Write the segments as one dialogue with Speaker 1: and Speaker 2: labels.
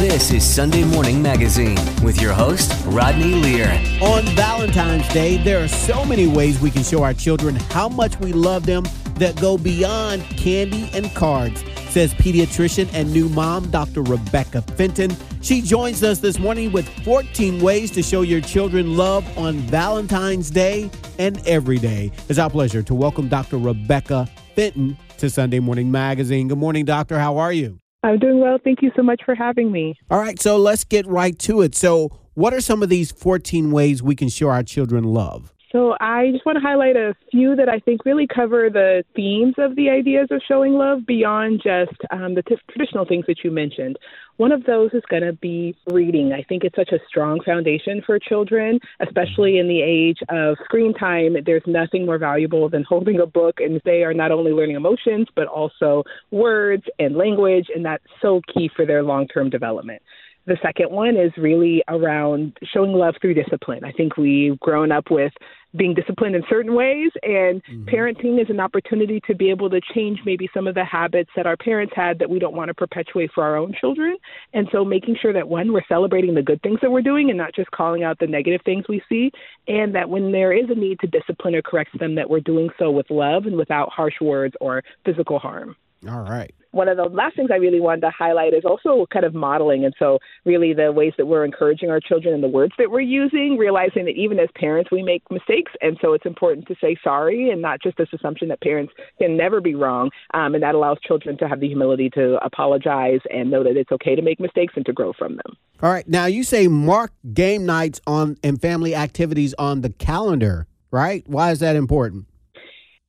Speaker 1: This is Sunday Morning Magazine with your host, Rodney Lear.
Speaker 2: On Valentine's Day, there are so many ways we can show our children how much we love them that go beyond candy and cards, says pediatrician and new mom, Dr. Rebekah Fenton. She joins us this morning with 14 ways to show your children love on Valentine's Day and every day. It's our pleasure to welcome Dr. Rebekah Fenton to Sunday Morning Magazine. Good morning, Doctor. How are you?
Speaker 3: I'm doing well. Thank you so much for having me.
Speaker 2: All right, so let's get right to it. So, what are some of these 14 ways we can show our children love?
Speaker 3: So, I just want to highlight a few that I think really cover the themes of the ideas of showing love beyond just um, the t- traditional things that you mentioned. One of those is going to be reading. I think it's such a strong foundation for children, especially in the age of screen time. There's nothing more valuable than holding a book, and they are not only learning emotions, but also words and language, and that's so key for their long term development. The second one is really around showing love through discipline. I think we've grown up with being disciplined in certain ways, and mm-hmm. parenting is an opportunity to be able to change maybe some of the habits that our parents had that we don't want to perpetuate for our own children. And so making sure that one, we're celebrating the good things that we're doing and not just calling out the negative things we see, and that when there is a need to discipline or correct them, that we're doing so with love and without harsh words or physical harm.
Speaker 2: All right
Speaker 3: one of the last things I really wanted to highlight is also kind of modeling. And so, really, the ways that we're encouraging our children and the words that we're using, realizing that even as parents, we make mistakes. And so, it's important to say sorry and not just this assumption that parents can never be wrong. Um, and that allows children to have the humility to apologize and know that it's okay to make mistakes and to grow from them.
Speaker 2: All right. Now, you say mark game nights on and family activities on the calendar, right? Why is that important?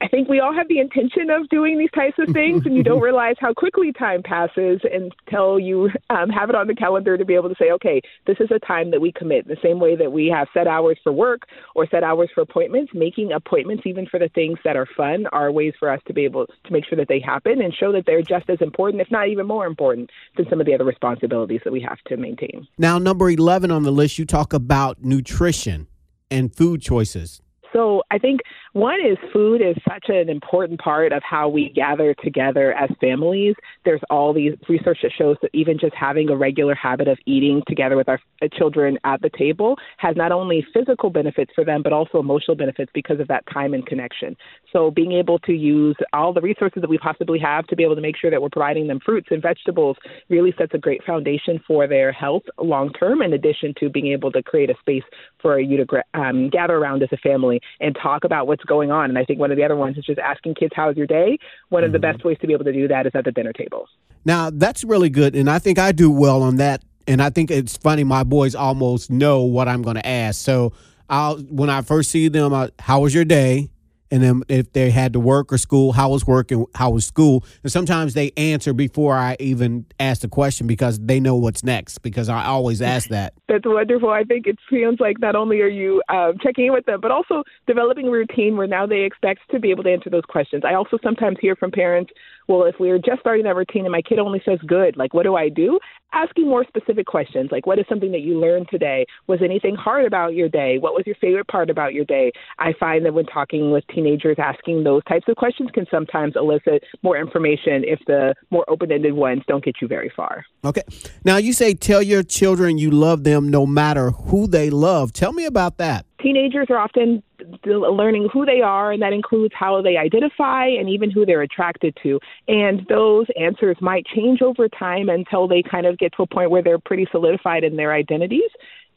Speaker 3: I think we all have the intention of doing these types of things, and you don't realize how quickly time passes until you um, have it on the calendar to be able to say, okay, this is a time that we commit. The same way that we have set hours for work or set hours for appointments, making appointments even for the things that are fun are ways for us to be able to make sure that they happen and show that they're just as important, if not even more important, than some of the other responsibilities that we have to maintain.
Speaker 2: Now, number 11 on the list, you talk about nutrition and food choices.
Speaker 3: So I think one is food is such an important part of how we gather together as families. There's all these research that shows that even just having a regular habit of eating together with our children at the table has not only physical benefits for them, but also emotional benefits because of that time and connection. So being able to use all the resources that we possibly have to be able to make sure that we're providing them fruits and vegetables really sets a great foundation for their health long term, in addition to being able to create a space for you to um, gather around as a family and talk about what's going on. And I think one of the other ones is just asking kids, How's your day? One of mm-hmm. the best ways to be able to do that is at the dinner table.
Speaker 2: Now, that's really good. And I think I do well on that. And I think it's funny, my boys almost know what I'm going to ask. So I'll, when I first see them, I, how was your day? And then if they had to work or school, how was work and how was school. And sometimes they answer before I even ask the question because they know what's next. Because I always ask that.
Speaker 3: That's wonderful. I think it feels like not only are you um, checking in with them, but also developing a routine where now they expect to be able to answer those questions. I also sometimes hear from parents, well, if we're just starting that routine and my kid only says good, like what do I do? Asking more specific questions, like what is something that you learned today? Was anything hard about your day? What was your favorite part about your day? I find that when talking with teenagers, asking those types of questions can sometimes elicit more information if the more open ended ones don't get you very far.
Speaker 2: Okay. Now, you say tell your children you love them no matter who they love. Tell me about that.
Speaker 3: Teenagers are often learning who they are, and that includes how they identify and even who they're attracted to. And those answers might change over time until they kind of get to a point where they're pretty solidified in their identities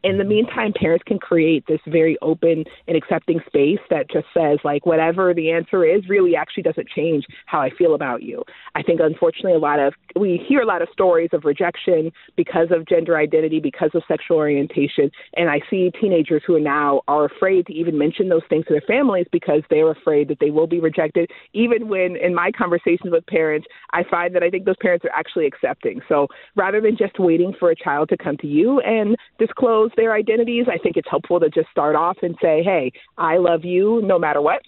Speaker 3: in the meantime, parents can create this very open and accepting space that just says, like, whatever the answer is really actually doesn't change how I feel about you. I think, unfortunately, a lot of we hear a lot of stories of rejection because of gender identity, because of sexual orientation, and I see teenagers who are now are afraid to even mention those things to their families because they're afraid that they will be rejected. Even when in my conversations with parents, I find that I think those parents are actually accepting. So rather than just waiting for a child to come to you and disclose their identities, I think it's helpful to just start off and say, hey, I love you no matter what.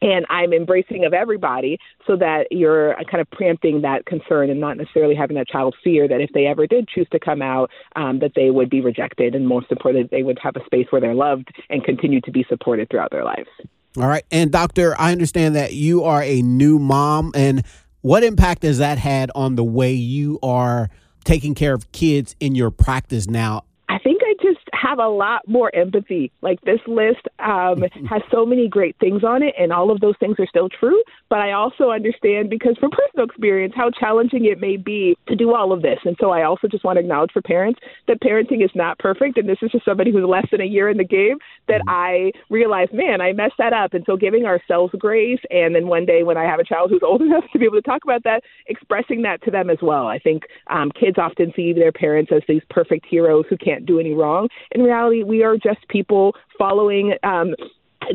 Speaker 3: And I'm embracing of everybody so that you're kind of preempting that concern and not necessarily having that child fear that if they ever did choose to come out, um, that they would be rejected. And most importantly, they would have a space where they're loved and continue to be supported throughout their lives.
Speaker 2: All right. And, Doctor, I understand that you are a new mom. And what impact has that had on the way you are taking care of kids in your practice now?
Speaker 3: I think I just have a lot more empathy. Like this list um, has so many great things on it, and all of those things are still true. But I also understand because from personal experience how challenging it may be to do all of this. And so I also just want to acknowledge for parents that parenting is not perfect. And this is just somebody who's less than a year in the game that mm-hmm. I realize, man, I messed that up. And so giving ourselves grace, and then one day when I have a child who's old enough to be able to talk about that, expressing that to them as well. I think um, kids often see their parents as these perfect heroes who can't do any wrong in reality, we are just people following um,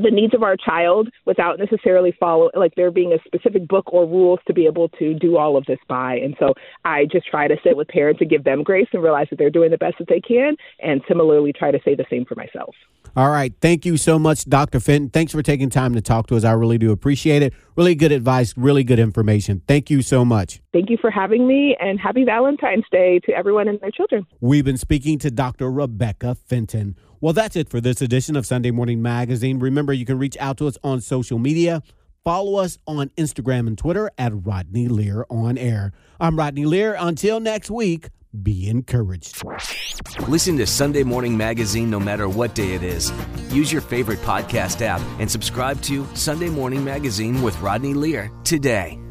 Speaker 3: the needs of our child without necessarily follow like there being a specific book or rules to be able to do all of this by. And so i just try to sit with parents and give them grace and realize that they're doing the best that they can and similarly try to say the same for myself.
Speaker 2: All right. Thank you so much dr fenton. Thanks for taking time to talk to us. I really do appreciate it really good advice really good information thank you so much
Speaker 3: thank you for having me and happy valentine's day to everyone and their children
Speaker 2: we've been speaking to dr rebekah fenton well, that's it for this edition of Sunday Morning Magazine. Remember, you can reach out to us on social media. Follow us on Instagram and Twitter at Rodney Lear on air. I'm Rodney Lear. Until next week, be encouraged.
Speaker 1: Listen to Sunday Morning Magazine no matter what day it is. Use your favorite podcast app and subscribe to Sunday Morning Magazine with Rodney Lear today.